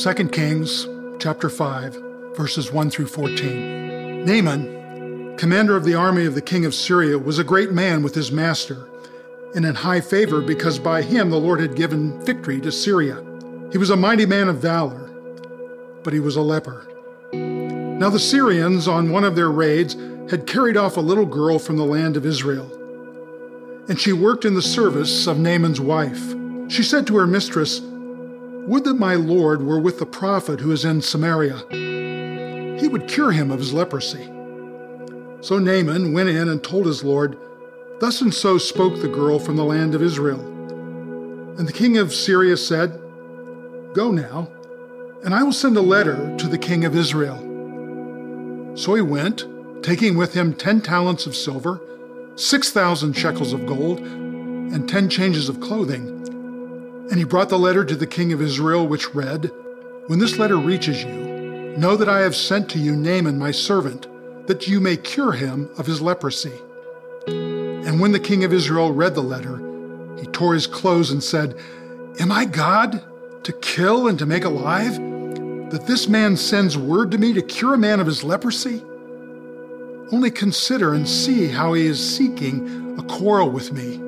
2 Kings chapter 5, verses 1 through 14. Naaman, commander of the army of the king of Syria, was a great man with his master and in high favor because by him the Lord had given victory to Syria. He was a mighty man of valor, but he was a leper. Now the Syrians, on one of their raids, had carried off a little girl from the land of Israel. And she worked in the service of Naaman's wife. She said to her mistress, Would that my Lord were with the prophet who is in Samaria. He would cure him of his leprosy. So Naaman went in and told his Lord, Thus and so spoke the girl from the land of Israel. And the king of Syria said, Go now, and I will send a letter to the king of Israel. So he went, taking with him ten talents of silver, six thousand shekels of gold, and ten changes of clothing. And he brought the letter to the king of Israel, which read, When this letter reaches you, know that I have sent to you Naaman my servant, that you may cure him of his leprosy. And when the king of Israel read the letter, he tore his clothes and said, Am I God to kill and to make alive? That this man sends word to me to cure a man of his leprosy? Only consider and see how he is seeking a quarrel with me.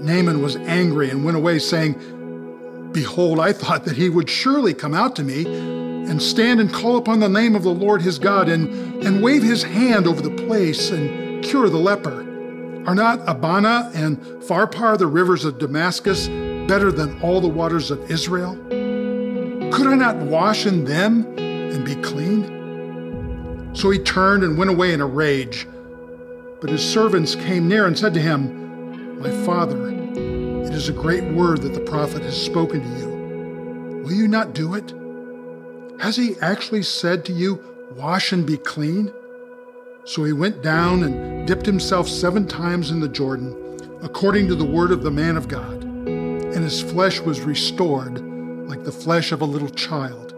Naaman was angry and went away, saying, Behold, I thought that he would surely come out to me and stand and call upon the name of the Lord his God and, and wave his hand over the place and cure the leper. Are not Abana and Pharpar, the rivers of Damascus, better than all the waters of Israel? Could I not wash in them and be clean? So he turned and went away in a rage. But his servants came near and said to him, My father, it is a great word that the prophet has spoken to you. Will you not do it? Has he actually said to you, Wash and be clean? So he went down and dipped himself seven times in the Jordan, according to the word of the man of God. And his flesh was restored like the flesh of a little child,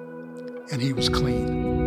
and he was clean.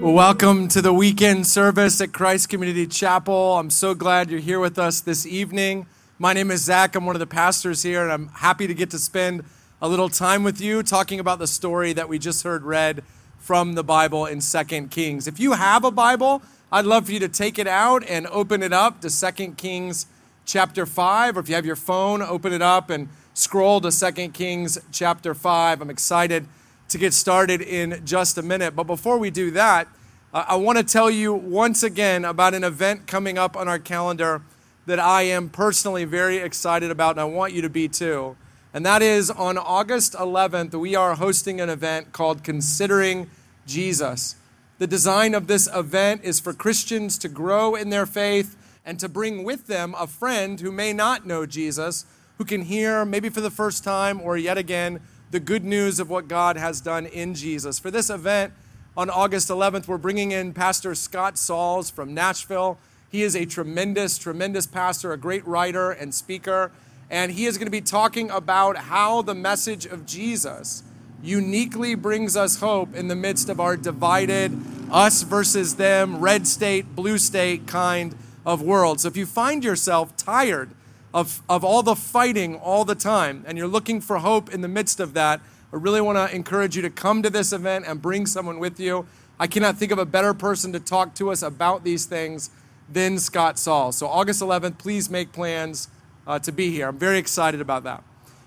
Well, welcome to the weekend service at Christ Community Chapel. I'm so glad you're here with us this evening. My name is Zach. I'm one of the pastors here, and I'm happy to get to spend a little time with you talking about the story that we just heard read from the Bible in Second Kings. If you have a Bible, I'd love for you to take it out and open it up to Second Kings chapter 5 or if you have your phone, open it up and scroll to Second Kings chapter 5. I'm excited to get started in just a minute. But before we do that, uh, I want to tell you once again about an event coming up on our calendar that I am personally very excited about, and I want you to be too. And that is on August 11th, we are hosting an event called Considering Jesus. The design of this event is for Christians to grow in their faith and to bring with them a friend who may not know Jesus, who can hear, maybe for the first time or yet again, the good news of what God has done in Jesus. For this event on August 11th, we're bringing in Pastor Scott Sauls from Nashville. He is a tremendous, tremendous pastor, a great writer and speaker and he is going to be talking about how the message of Jesus uniquely brings us hope in the midst of our divided, us versus them, red state, blue state kind of world. So if you find yourself tired of, of all the fighting all the time and you're looking for hope in the midst of that, I really want to encourage you to come to this event and bring someone with you. I cannot think of a better person to talk to us about these things than Scott Sauls. So, August 11th, please make plans uh, to be here. I'm very excited about that.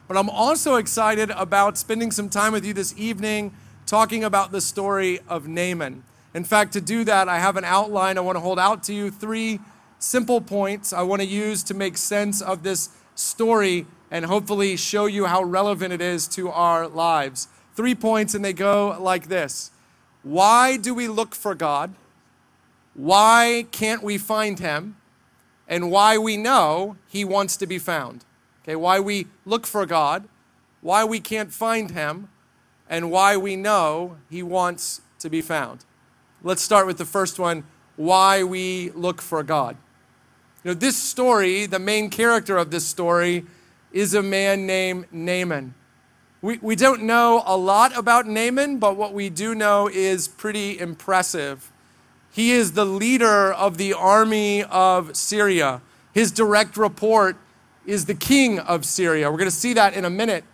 But I'm also excited about spending some time with you this evening talking about the story of Naaman. In fact, to do that, I have an outline I want to hold out to you three simple points I want to use to make sense of this story and hopefully show you how relevant it is to our lives. Three points, and they go like this Why do we look for God? Why can't we find Him? and why we know he wants to be found. Okay, why we look for God, why we can't find him, and why we know he wants to be found. Let's start with the first one why we look for God. You know, this story, the main character of this story, is a man named Naaman. We, we don't know a lot about Naaman, but what we do know is pretty impressive. He is the leader of the army of Syria. His direct report is the king of Syria. We're going to see that in a minute.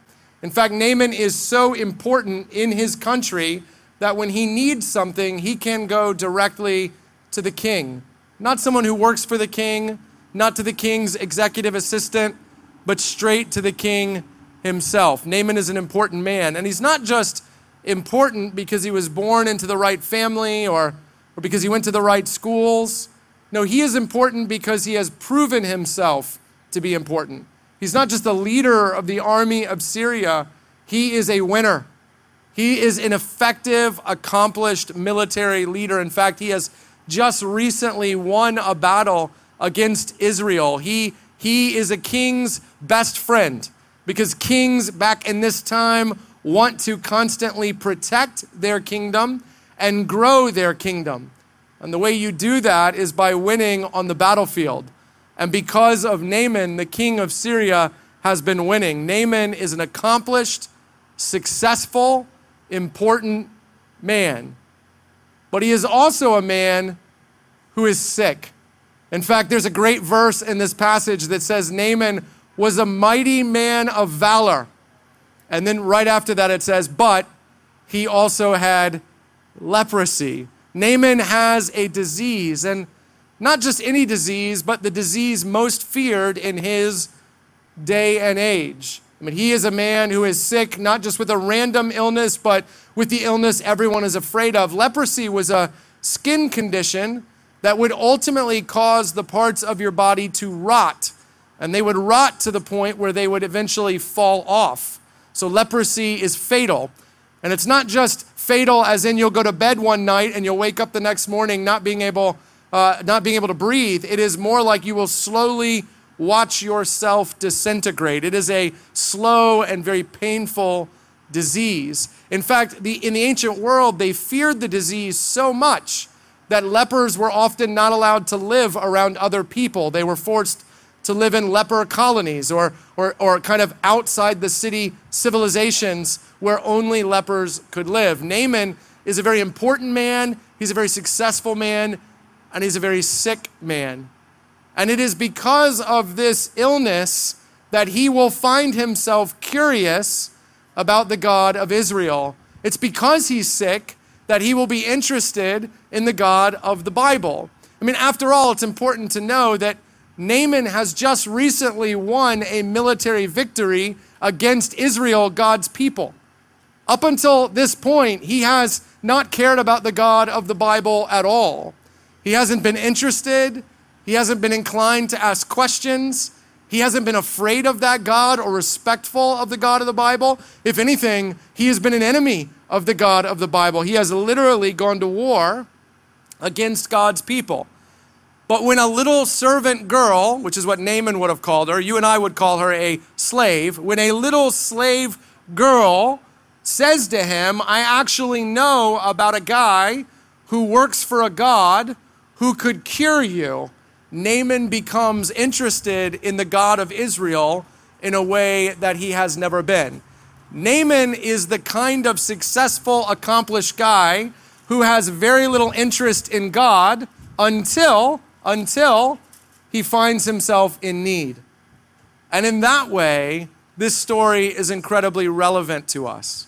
In fact, Naaman is so important in his country that when he needs something, he can go directly to the king. Not someone who works for the king, not to the king's executive assistant, but straight to the king himself. Naaman is an important man, and he's not just important because he was born into the right family or, or because he went to the right schools. No, he is important because he has proven himself to be important. He's not just the leader of the army of Syria, he is a winner. He is an effective, accomplished military leader. In fact, he has just recently won a battle against Israel. He, he is a king's best friend because kings back in this time want to constantly protect their kingdom and grow their kingdom. And the way you do that is by winning on the battlefield. And because of Naaman, the king of Syria has been winning. Naaman is an accomplished, successful, important man. But he is also a man who is sick. In fact, there's a great verse in this passage that says Naaman was a mighty man of valor. And then right after that, it says, but he also had leprosy. Naaman has a disease, and not just any disease, but the disease most feared in his day and age. I mean, he is a man who is sick, not just with a random illness, but with the illness everyone is afraid of. Leprosy was a skin condition that would ultimately cause the parts of your body to rot. And they would rot to the point where they would eventually fall off. So leprosy is fatal. And it's not just fatal as in you'll go to bed one night and you'll wake up the next morning not being able, uh, not being able to breathe. It is more like you will slowly watch yourself disintegrate. It is a slow and very painful disease. In fact, the, in the ancient world, they feared the disease so much that lepers were often not allowed to live around other people. They were forced to live in leper colonies or, or, or kind of outside the city civilizations where only lepers could live. Naaman is a very important man, he's a very successful man, and he's a very sick man. And it is because of this illness that he will find himself curious about the God of Israel. It's because he's sick that he will be interested in the God of the Bible. I mean, after all, it's important to know that Naaman has just recently won a military victory against Israel, God's people. Up until this point, he has not cared about the God of the Bible at all. He hasn't been interested, he hasn't been inclined to ask questions. He hasn't been afraid of that God or respectful of the God of the Bible. If anything, he has been an enemy of the God of the Bible. He has literally gone to war against God's people. But when a little servant girl, which is what Naaman would have called her, you and I would call her a slave, when a little slave girl says to him, I actually know about a guy who works for a God who could cure you, Naaman becomes interested in the God of Israel in a way that he has never been. Naaman is the kind of successful, accomplished guy who has very little interest in God until, until he finds himself in need. And in that way, this story is incredibly relevant to us.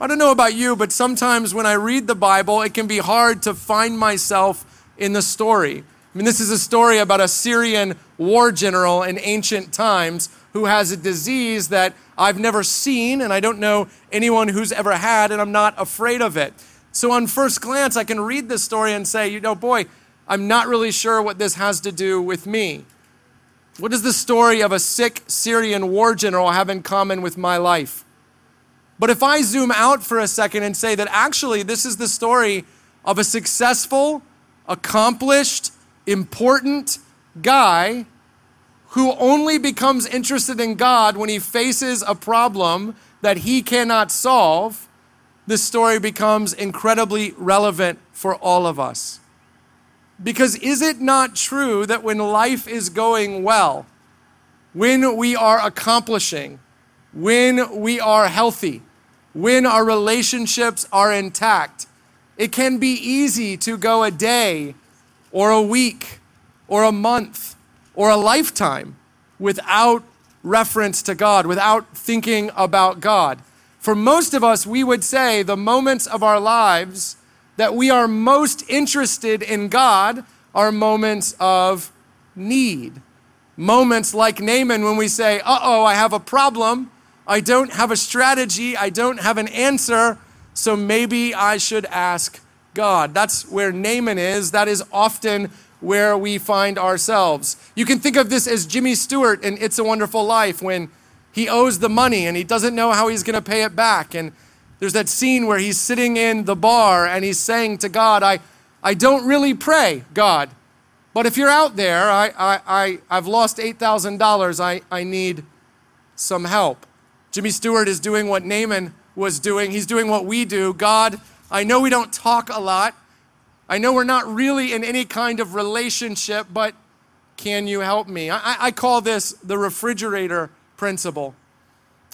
I don't know about you, but sometimes when I read the Bible, it can be hard to find myself in the story. I mean, this is a story about a Syrian war general in ancient times who has a disease that I've never seen and I don't know anyone who's ever had, and I'm not afraid of it. So, on first glance, I can read this story and say, you know, boy, I'm not really sure what this has to do with me. What does the story of a sick Syrian war general have in common with my life? But if I zoom out for a second and say that actually this is the story of a successful, accomplished, important guy who only becomes interested in God when he faces a problem that he cannot solve, this story becomes incredibly relevant for all of us. Because is it not true that when life is going well, when we are accomplishing, when we are healthy, when our relationships are intact, it can be easy to go a day or a week or a month or a lifetime without reference to God, without thinking about God. For most of us, we would say the moments of our lives that we are most interested in God are moments of need. Moments like Naaman when we say, uh oh, I have a problem. I don't have a strategy. I don't have an answer. So maybe I should ask God. That's where Naaman is. That is often where we find ourselves. You can think of this as Jimmy Stewart in It's a Wonderful Life when he owes the money and he doesn't know how he's going to pay it back. And there's that scene where he's sitting in the bar and he's saying to God, I, I don't really pray, God. But if you're out there, I, I, I, I've lost $8,000. I, I need some help. Jimmy Stewart is doing what Naaman was doing. He's doing what we do. God, I know we don't talk a lot. I know we're not really in any kind of relationship, but can you help me? I, I call this the refrigerator principle.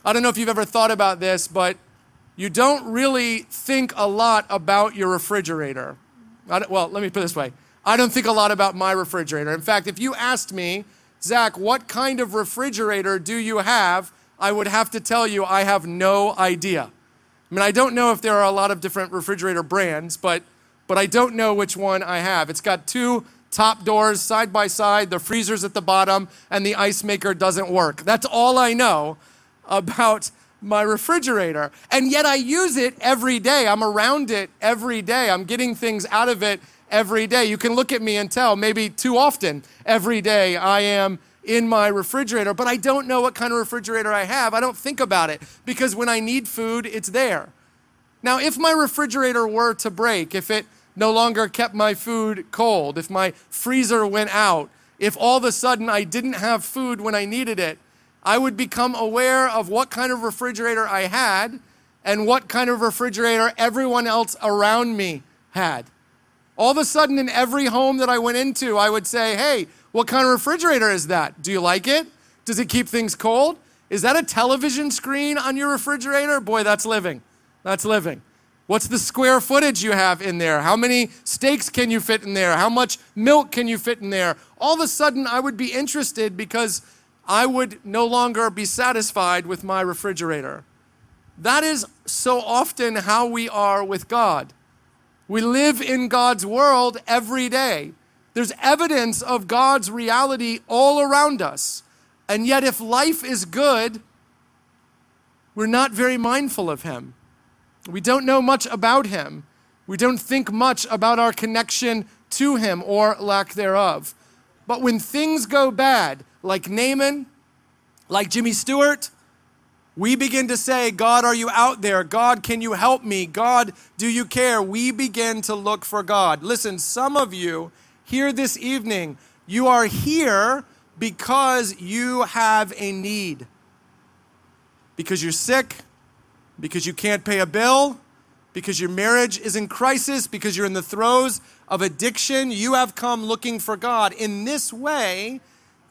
I don't know if you've ever thought about this, but you don't really think a lot about your refrigerator. well, let me put it this way I don't think a lot about my refrigerator. In fact, if you asked me, Zach, what kind of refrigerator do you have? I would have to tell you I have no idea. I mean, I don't know if there are a lot of different refrigerator brands, but, but I don't know which one I have. It's got two top doors side by side, the freezer's at the bottom, and the ice maker doesn't work. That's all I know about my refrigerator. And yet I use it every day. I'm around it every day. I'm getting things out of it every day. You can look at me and tell maybe too often every day I am in my refrigerator, but I don't know what kind of refrigerator I have. I don't think about it because when I need food, it's there. Now, if my refrigerator were to break, if it no longer kept my food cold, if my freezer went out, if all of a sudden I didn't have food when I needed it, I would become aware of what kind of refrigerator I had and what kind of refrigerator everyone else around me had. All of a sudden, in every home that I went into, I would say, Hey, what kind of refrigerator is that? Do you like it? Does it keep things cold? Is that a television screen on your refrigerator? Boy, that's living. That's living. What's the square footage you have in there? How many steaks can you fit in there? How much milk can you fit in there? All of a sudden, I would be interested because I would no longer be satisfied with my refrigerator. That is so often how we are with God. We live in God's world every day. There's evidence of God's reality all around us. And yet, if life is good, we're not very mindful of Him. We don't know much about Him. We don't think much about our connection to Him or lack thereof. But when things go bad, like Naaman, like Jimmy Stewart, we begin to say, God, are you out there? God, can you help me? God, do you care? We begin to look for God. Listen, some of you here this evening, you are here because you have a need. Because you're sick, because you can't pay a bill, because your marriage is in crisis, because you're in the throes of addiction, you have come looking for God. In this way,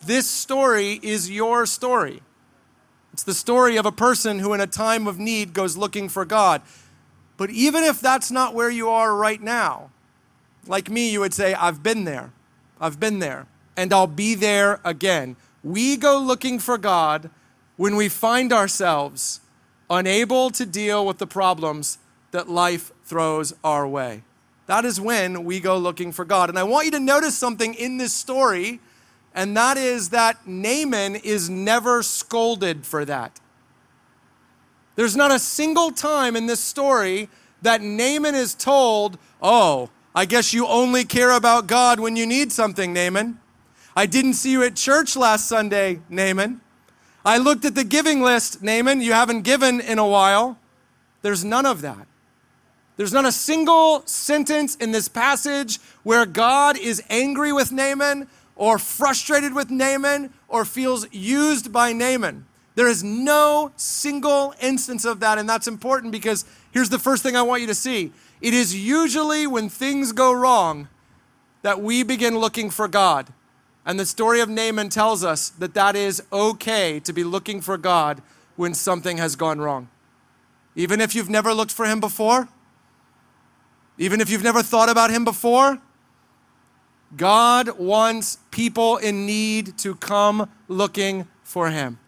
this story is your story. It's the story of a person who, in a time of need, goes looking for God. But even if that's not where you are right now, like me, you would say, I've been there. I've been there. And I'll be there again. We go looking for God when we find ourselves unable to deal with the problems that life throws our way. That is when we go looking for God. And I want you to notice something in this story, and that is that Naaman is never scolded for that. There's not a single time in this story that Naaman is told, Oh, I guess you only care about God when you need something, Naaman. I didn't see you at church last Sunday, Naaman. I looked at the giving list, Naaman. You haven't given in a while. There's none of that. There's not a single sentence in this passage where God is angry with Naaman or frustrated with Naaman or feels used by Naaman. There is no single instance of that, and that's important because here's the first thing I want you to see. It is usually when things go wrong that we begin looking for God. And the story of Naaman tells us that that is okay to be looking for God when something has gone wrong. Even if you've never looked for Him before, even if you've never thought about Him before, God wants people in need to come looking for Him.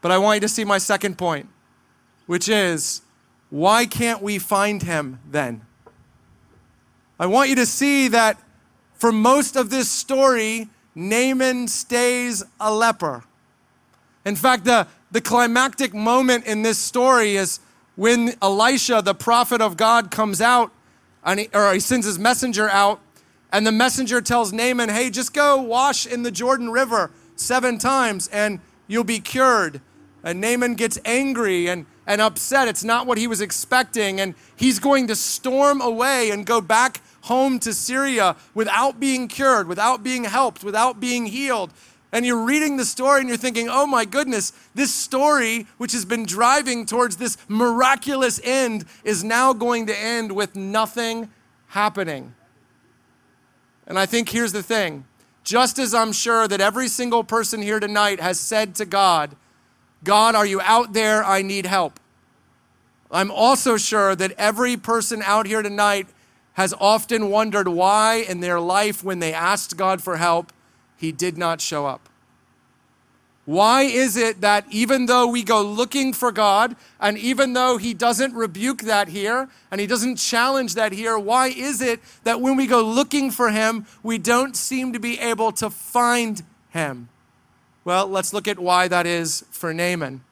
But I want you to see my second point, which is why can't we find Him then? I want you to see that for most of this story, Naaman stays a leper. In fact, the, the climactic moment in this story is when Elisha, the prophet of God, comes out, he, or he sends his messenger out, and the messenger tells Naaman, hey, just go wash in the Jordan River seven times and you'll be cured. And Naaman gets angry and, and upset. It's not what he was expecting. And he's going to storm away and go back home to Syria without being cured, without being helped, without being healed. And you're reading the story and you're thinking, oh my goodness, this story, which has been driving towards this miraculous end, is now going to end with nothing happening. And I think here's the thing just as I'm sure that every single person here tonight has said to God, God, are you out there? I need help. I'm also sure that every person out here tonight has often wondered why in their life, when they asked God for help, He did not show up. Why is it that even though we go looking for God, and even though He doesn't rebuke that here, and He doesn't challenge that here, why is it that when we go looking for Him, we don't seem to be able to find Him? Well, let's look at why that is for Naaman.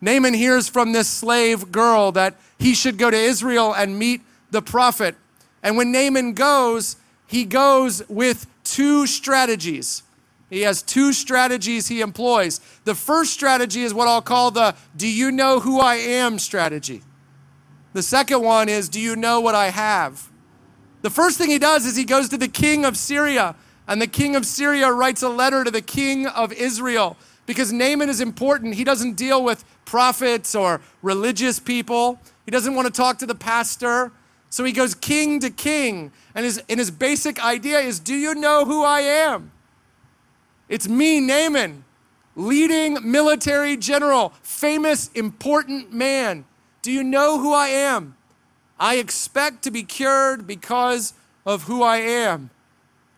Naaman hears from this slave girl that he should go to Israel and meet the prophet. And when Naaman goes, he goes with two strategies. He has two strategies he employs. The first strategy is what I'll call the do you know who I am strategy. The second one is do you know what I have? The first thing he does is he goes to the king of Syria, and the king of Syria writes a letter to the king of Israel because Naaman is important. He doesn't deal with prophets or religious people, he doesn't want to talk to the pastor. So he goes king to king, and his, and his basic idea is Do you know who I am? It's me, Naaman, leading military general, famous, important man. Do you know who I am? I expect to be cured because of who I am.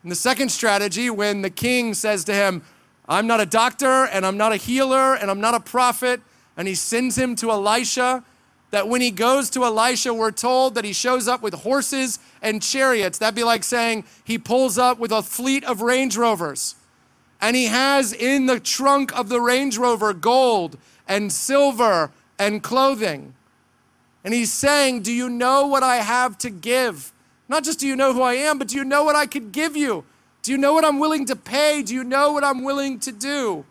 And the second strategy, when the king says to him, I'm not a doctor and I'm not a healer and I'm not a prophet, and he sends him to Elisha, that when he goes to Elisha, we're told that he shows up with horses and chariots. That'd be like saying he pulls up with a fleet of Range Rovers and he has in the trunk of the Range Rover gold and silver and clothing. And he's saying, Do you know what I have to give? Not just do you know who I am, but do you know what I could give you? Do you know what I'm willing to pay? Do you know what I'm willing to do?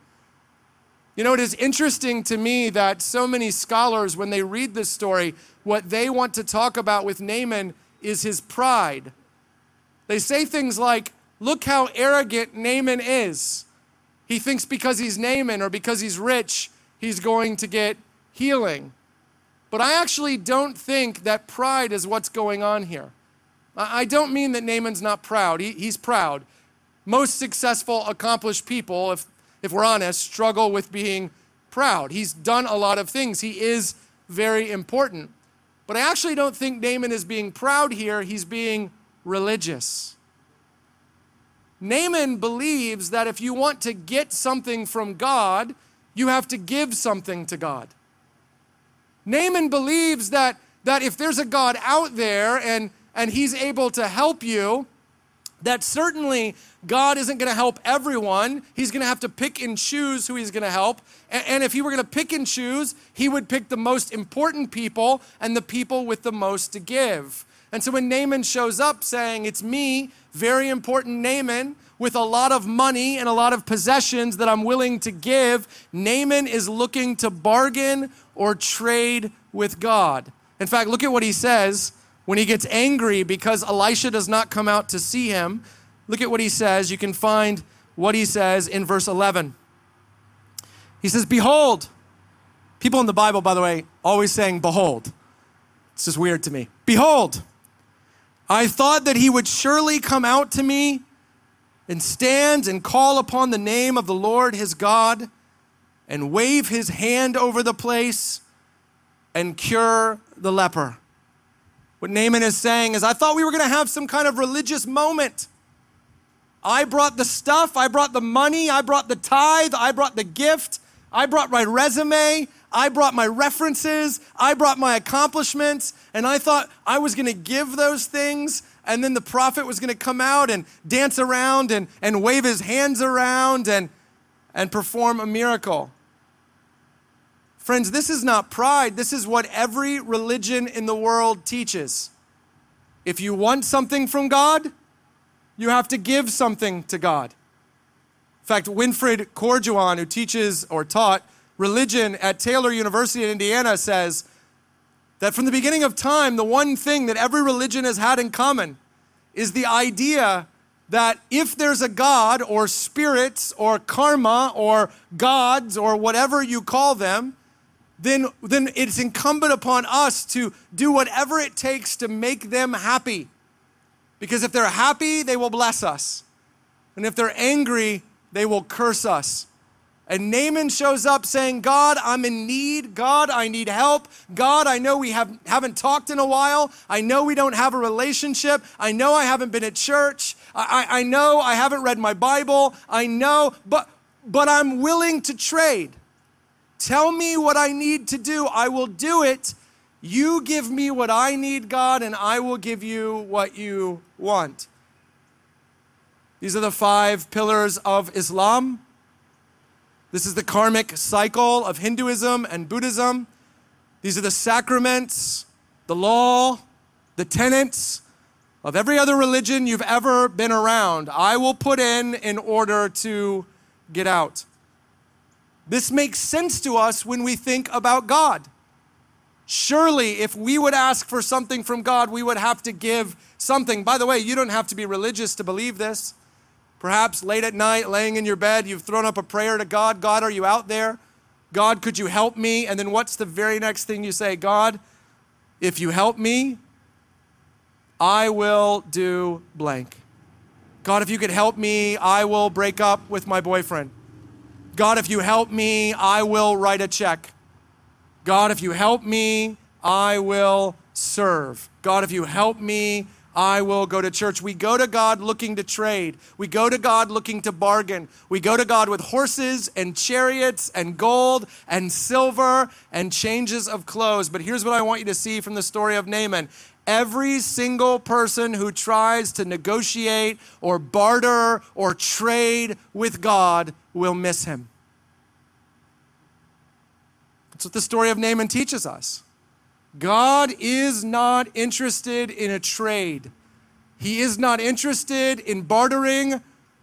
You know, it is interesting to me that so many scholars, when they read this story, what they want to talk about with Naaman is his pride. They say things like, Look how arrogant Naaman is. He thinks because he's Naaman or because he's rich, he's going to get healing. But I actually don't think that pride is what's going on here. I don't mean that Naaman's not proud, he, he's proud. Most successful, accomplished people, if, if we're honest, struggle with being proud. He's done a lot of things, he is very important. But I actually don't think Naaman is being proud here, he's being religious. Naaman believes that if you want to get something from God, you have to give something to God. Naaman believes that, that if there's a God out there and, and he's able to help you, that certainly God isn't going to help everyone. He's going to have to pick and choose who he's going to help. And, and if he were going to pick and choose, he would pick the most important people and the people with the most to give. And so when Naaman shows up saying, It's me, very important Naaman, with a lot of money and a lot of possessions that I'm willing to give, Naaman is looking to bargain or trade with God. In fact, look at what he says when he gets angry because Elisha does not come out to see him. Look at what he says. You can find what he says in verse 11. He says, Behold, people in the Bible, by the way, always saying, Behold. It's just weird to me. Behold, I thought that he would surely come out to me and stand and call upon the name of the Lord his God and wave his hand over the place and cure the leper. What Naaman is saying is, I thought we were going to have some kind of religious moment. I brought the stuff, I brought the money, I brought the tithe, I brought the gift, I brought my resume, I brought my references, I brought my accomplishments, and I thought I was going to give those things, and then the prophet was going to come out and dance around and, and wave his hands around and, and perform a miracle. Friends, this is not pride. This is what every religion in the world teaches. If you want something from God, you have to give something to God. In fact, Winfried Corduan, who teaches or taught religion at Taylor University in Indiana, says that from the beginning of time, the one thing that every religion has had in common is the idea that if there's a God or spirits or karma or gods or whatever you call them, then, then it's incumbent upon us to do whatever it takes to make them happy. Because if they're happy, they will bless us. And if they're angry, they will curse us. And Naaman shows up saying, God, I'm in need. God, I need help. God, I know we have, haven't talked in a while. I know we don't have a relationship. I know I haven't been at church. I, I, I know I haven't read my Bible. I know, but, but I'm willing to trade. Tell me what I need to do. I will do it. You give me what I need, God, and I will give you what you want. These are the five pillars of Islam. This is the karmic cycle of Hinduism and Buddhism. These are the sacraments, the law, the tenets of every other religion you've ever been around. I will put in in order to get out. This makes sense to us when we think about God. Surely, if we would ask for something from God, we would have to give something. By the way, you don't have to be religious to believe this. Perhaps late at night, laying in your bed, you've thrown up a prayer to God God, are you out there? God, could you help me? And then what's the very next thing you say? God, if you help me, I will do blank. God, if you could help me, I will break up with my boyfriend. God, if you help me, I will write a check. God, if you help me, I will serve. God, if you help me, I will go to church. We go to God looking to trade. We go to God looking to bargain. We go to God with horses and chariots and gold and silver and changes of clothes. But here's what I want you to see from the story of Naaman. Every single person who tries to negotiate or barter or trade with God will miss him. That's what the story of Naaman teaches us. God is not interested in a trade. He is not interested in bartering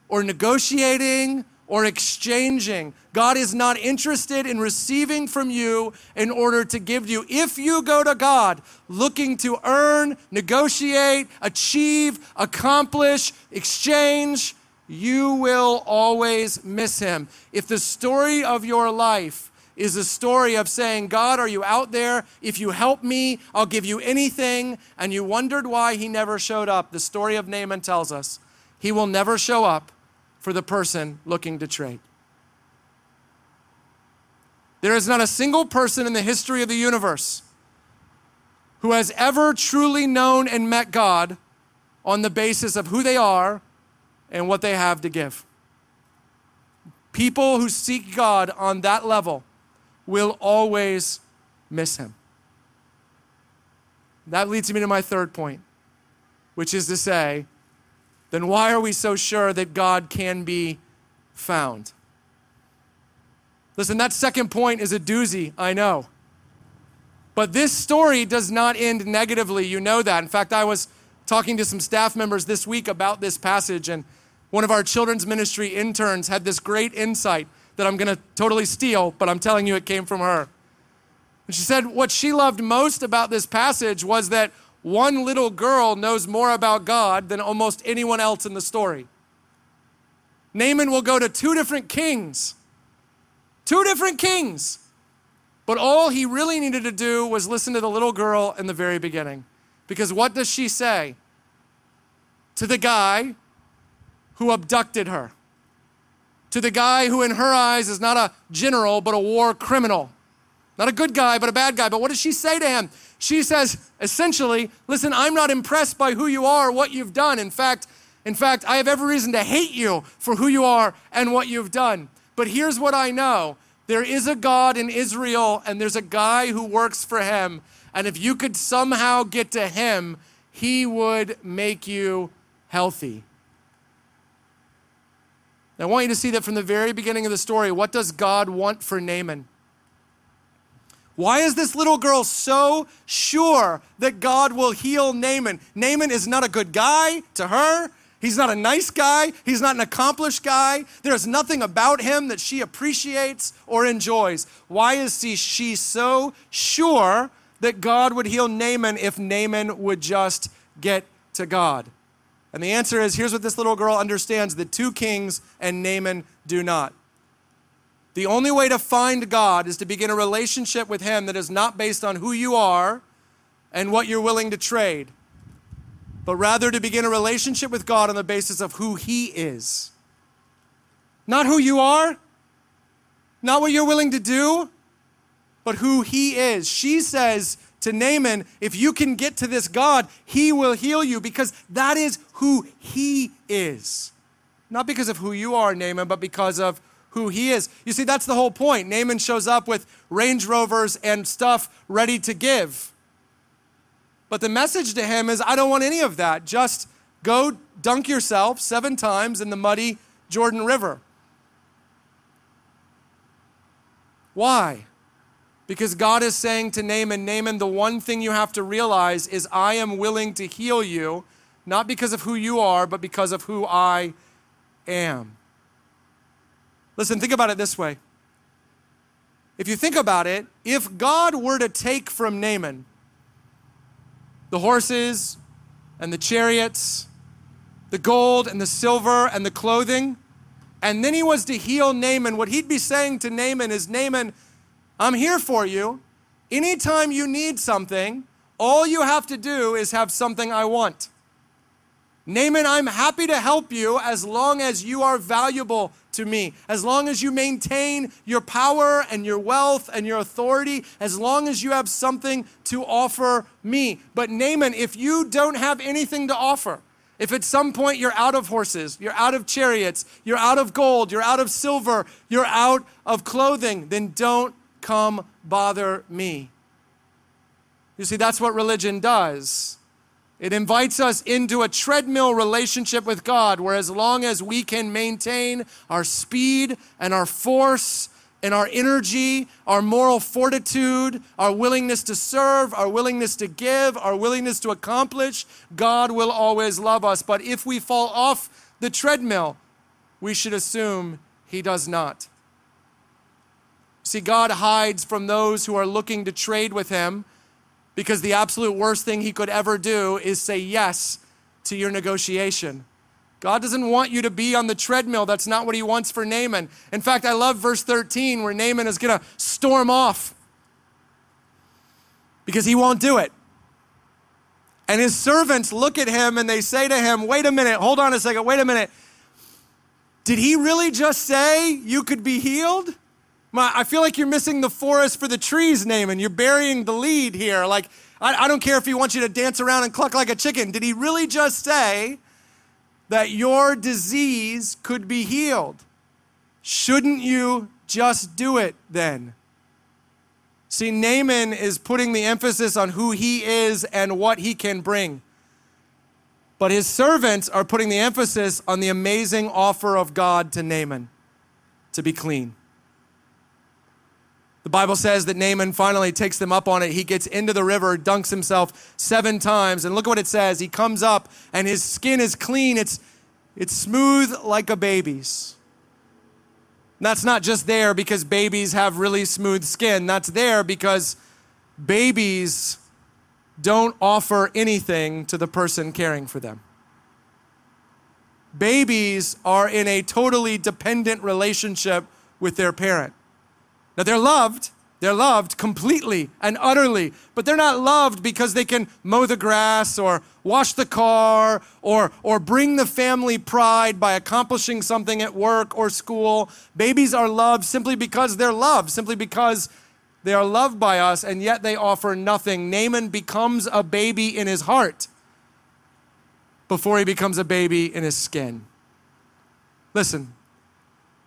or negotiating or exchanging. God is not interested in receiving from you in order to give you. If you go to God looking to earn, negotiate, achieve, accomplish, exchange, you will always miss Him. If the story of your life is a story of saying, God, are you out there? If you help me, I'll give you anything. And you wondered why he never showed up. The story of Naaman tells us he will never show up for the person looking to trade. There is not a single person in the history of the universe who has ever truly known and met God on the basis of who they are and what they have to give. People who seek God on that level will always miss him. That leads me to my third point, which is to say, then why are we so sure that God can be found? Listen, that second point is a doozy, I know. But this story does not end negatively. You know that. In fact, I was talking to some staff members this week about this passage, and one of our children's ministry interns had this great insight that I'm going to totally steal, but I'm telling you it came from her. And she said what she loved most about this passage was that one little girl knows more about God than almost anyone else in the story. Naaman will go to two different kings. Two different kings. But all he really needed to do was listen to the little girl in the very beginning. Because what does she say to the guy who abducted her? To the guy who, in her eyes, is not a general, but a war criminal. Not a good guy, but a bad guy. But what does she say to him? She says, essentially, listen, I'm not impressed by who you are, what you've done. In fact, in fact, I have every reason to hate you for who you are and what you've done. But here's what I know there is a God in Israel, and there's a guy who works for him. And if you could somehow get to him, he would make you healthy. Now, I want you to see that from the very beginning of the story. What does God want for Naaman? Why is this little girl so sure that God will heal Naaman? Naaman is not a good guy to her. He's not a nice guy. He's not an accomplished guy. There's nothing about him that she appreciates or enjoys. Why is she so sure that God would heal Naaman if Naaman would just get to God? And the answer is here's what this little girl understands the two kings and Naaman do not. The only way to find God is to begin a relationship with Him that is not based on who you are and what you're willing to trade but rather to begin a relationship with God on the basis of who He is. Not who you are, not what you're willing to do, but who He is. She says to Naaman, if you can get to this God, He will heal you because that is who He is. Not because of who you are, Naaman, but because of who he is. You see, that's the whole point. Naaman shows up with Range Rovers and stuff ready to give. But the message to him is I don't want any of that. Just go dunk yourself seven times in the muddy Jordan River. Why? Because God is saying to Naaman, Naaman, the one thing you have to realize is I am willing to heal you, not because of who you are, but because of who I am. Listen, think about it this way. If you think about it, if God were to take from Naaman the horses and the chariots, the gold and the silver and the clothing. And then he was to heal Naaman. What he'd be saying to Naaman is Naaman, I'm here for you. Anytime you need something, all you have to do is have something I want. Naaman, I'm happy to help you as long as you are valuable to me. As long as you maintain your power and your wealth and your authority, as long as you have something to offer me. But Naaman, if you don't have anything to offer, if at some point you're out of horses, you're out of chariots, you're out of gold, you're out of silver, you're out of clothing, then don't come bother me. You see, that's what religion does. It invites us into a treadmill relationship with God where, as long as we can maintain our speed and our force and our energy, our moral fortitude, our willingness to serve, our willingness to give, our willingness to accomplish, God will always love us. But if we fall off the treadmill, we should assume He does not. See, God hides from those who are looking to trade with Him because the absolute worst thing he could ever do is say yes to your negotiation. God doesn't want you to be on the treadmill. That's not what he wants for Naaman. In fact, I love verse 13 where Naaman is going to storm off because he won't do it. And his servants look at him and they say to him, Wait a minute, hold on a second, wait a minute. Did he really just say you could be healed? I feel like you're missing the forest for the trees, Naaman. You're burying the lead here. Like, I, I don't care if he wants you to dance around and cluck like a chicken. Did he really just say that your disease could be healed? Shouldn't you just do it then? See, Naaman is putting the emphasis on who he is and what he can bring. But his servants are putting the emphasis on the amazing offer of God to Naaman to be clean. The Bible says that Naaman finally takes them up on it. He gets into the river, dunks himself seven times, and look what it says. He comes up and his skin is clean. It's, it's smooth like a baby's. And that's not just there because babies have really smooth skin. That's there because babies don't offer anything to the person caring for them. Babies are in a totally dependent relationship with their parent. Now, they're loved, they're loved completely and utterly, but they're not loved because they can mow the grass or wash the car or, or bring the family pride by accomplishing something at work or school. Babies are loved simply because they're loved, simply because they are loved by us, and yet they offer nothing. Naaman becomes a baby in his heart before he becomes a baby in his skin. Listen,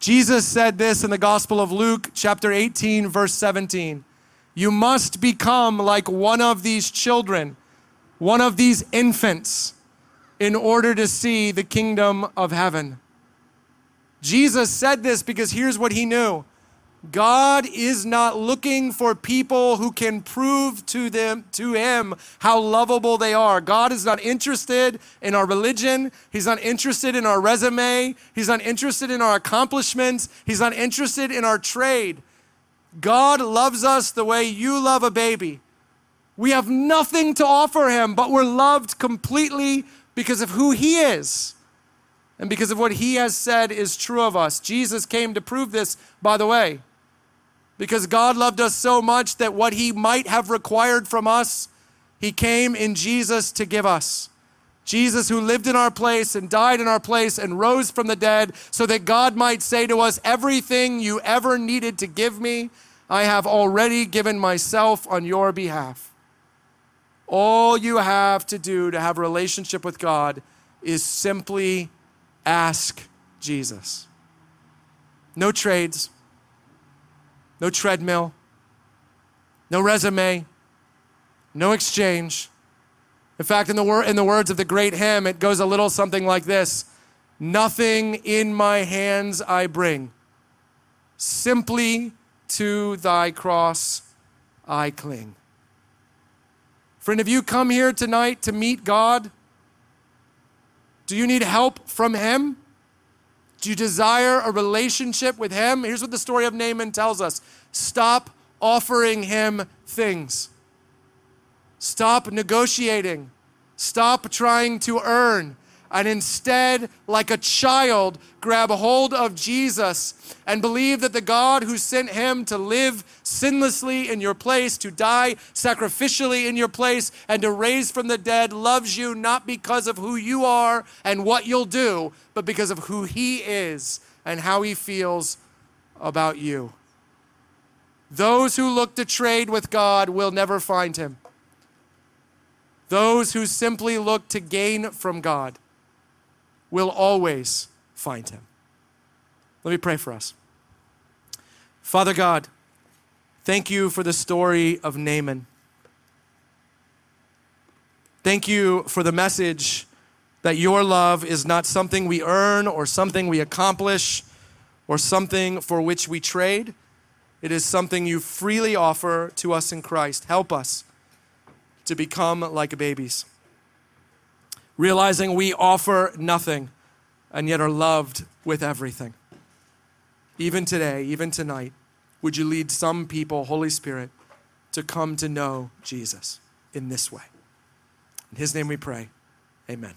Jesus said this in the Gospel of Luke, chapter 18, verse 17. You must become like one of these children, one of these infants, in order to see the kingdom of heaven. Jesus said this because here's what he knew God is not looking for people who can prove to them to him how lovable they are. God is not interested in our religion. He's not interested in our resume. He's not interested in our accomplishments. He's not interested in our trade. God loves us the way you love a baby. We have nothing to offer him, but we're loved completely because of who he is and because of what he has said is true of us. Jesus came to prove this, by the way. Because God loved us so much that what He might have required from us, He came in Jesus to give us. Jesus, who lived in our place and died in our place and rose from the dead, so that God might say to us, Everything you ever needed to give me, I have already given myself on your behalf. All you have to do to have a relationship with God is simply ask Jesus. No trades, no treadmill, no resume, no exchange. In fact, in the, wor- in the words of the great hymn, it goes a little something like this Nothing in my hands I bring, simply to thy cross I cling. Friend, if you come here tonight to meet God? Do you need help from Him? Do you desire a relationship with Him? Here's what the story of Naaman tells us. Stop offering Him things, stop negotiating, stop trying to earn and instead, like a child, grab hold of Jesus and believe that the God who sent him to live sinlessly in your place, to die sacrificially in your place, and to raise from the dead loves you not because of who you are and what you'll do, but because of who he is and how he feels about you. Those who look to trade with God will never find him. Those who simply look to gain from God will always find him. Let me pray for us. Father God, thank you for the story of Naaman. Thank you for the message that your love is not something we earn or something we accomplish or something for which we trade. It is something you freely offer to us in Christ. Help us to become like babies realizing we offer nothing and yet are loved with everything. Even today, even tonight, would you lead some people, Holy Spirit, to come to know Jesus in this way? In His name we pray. Amen.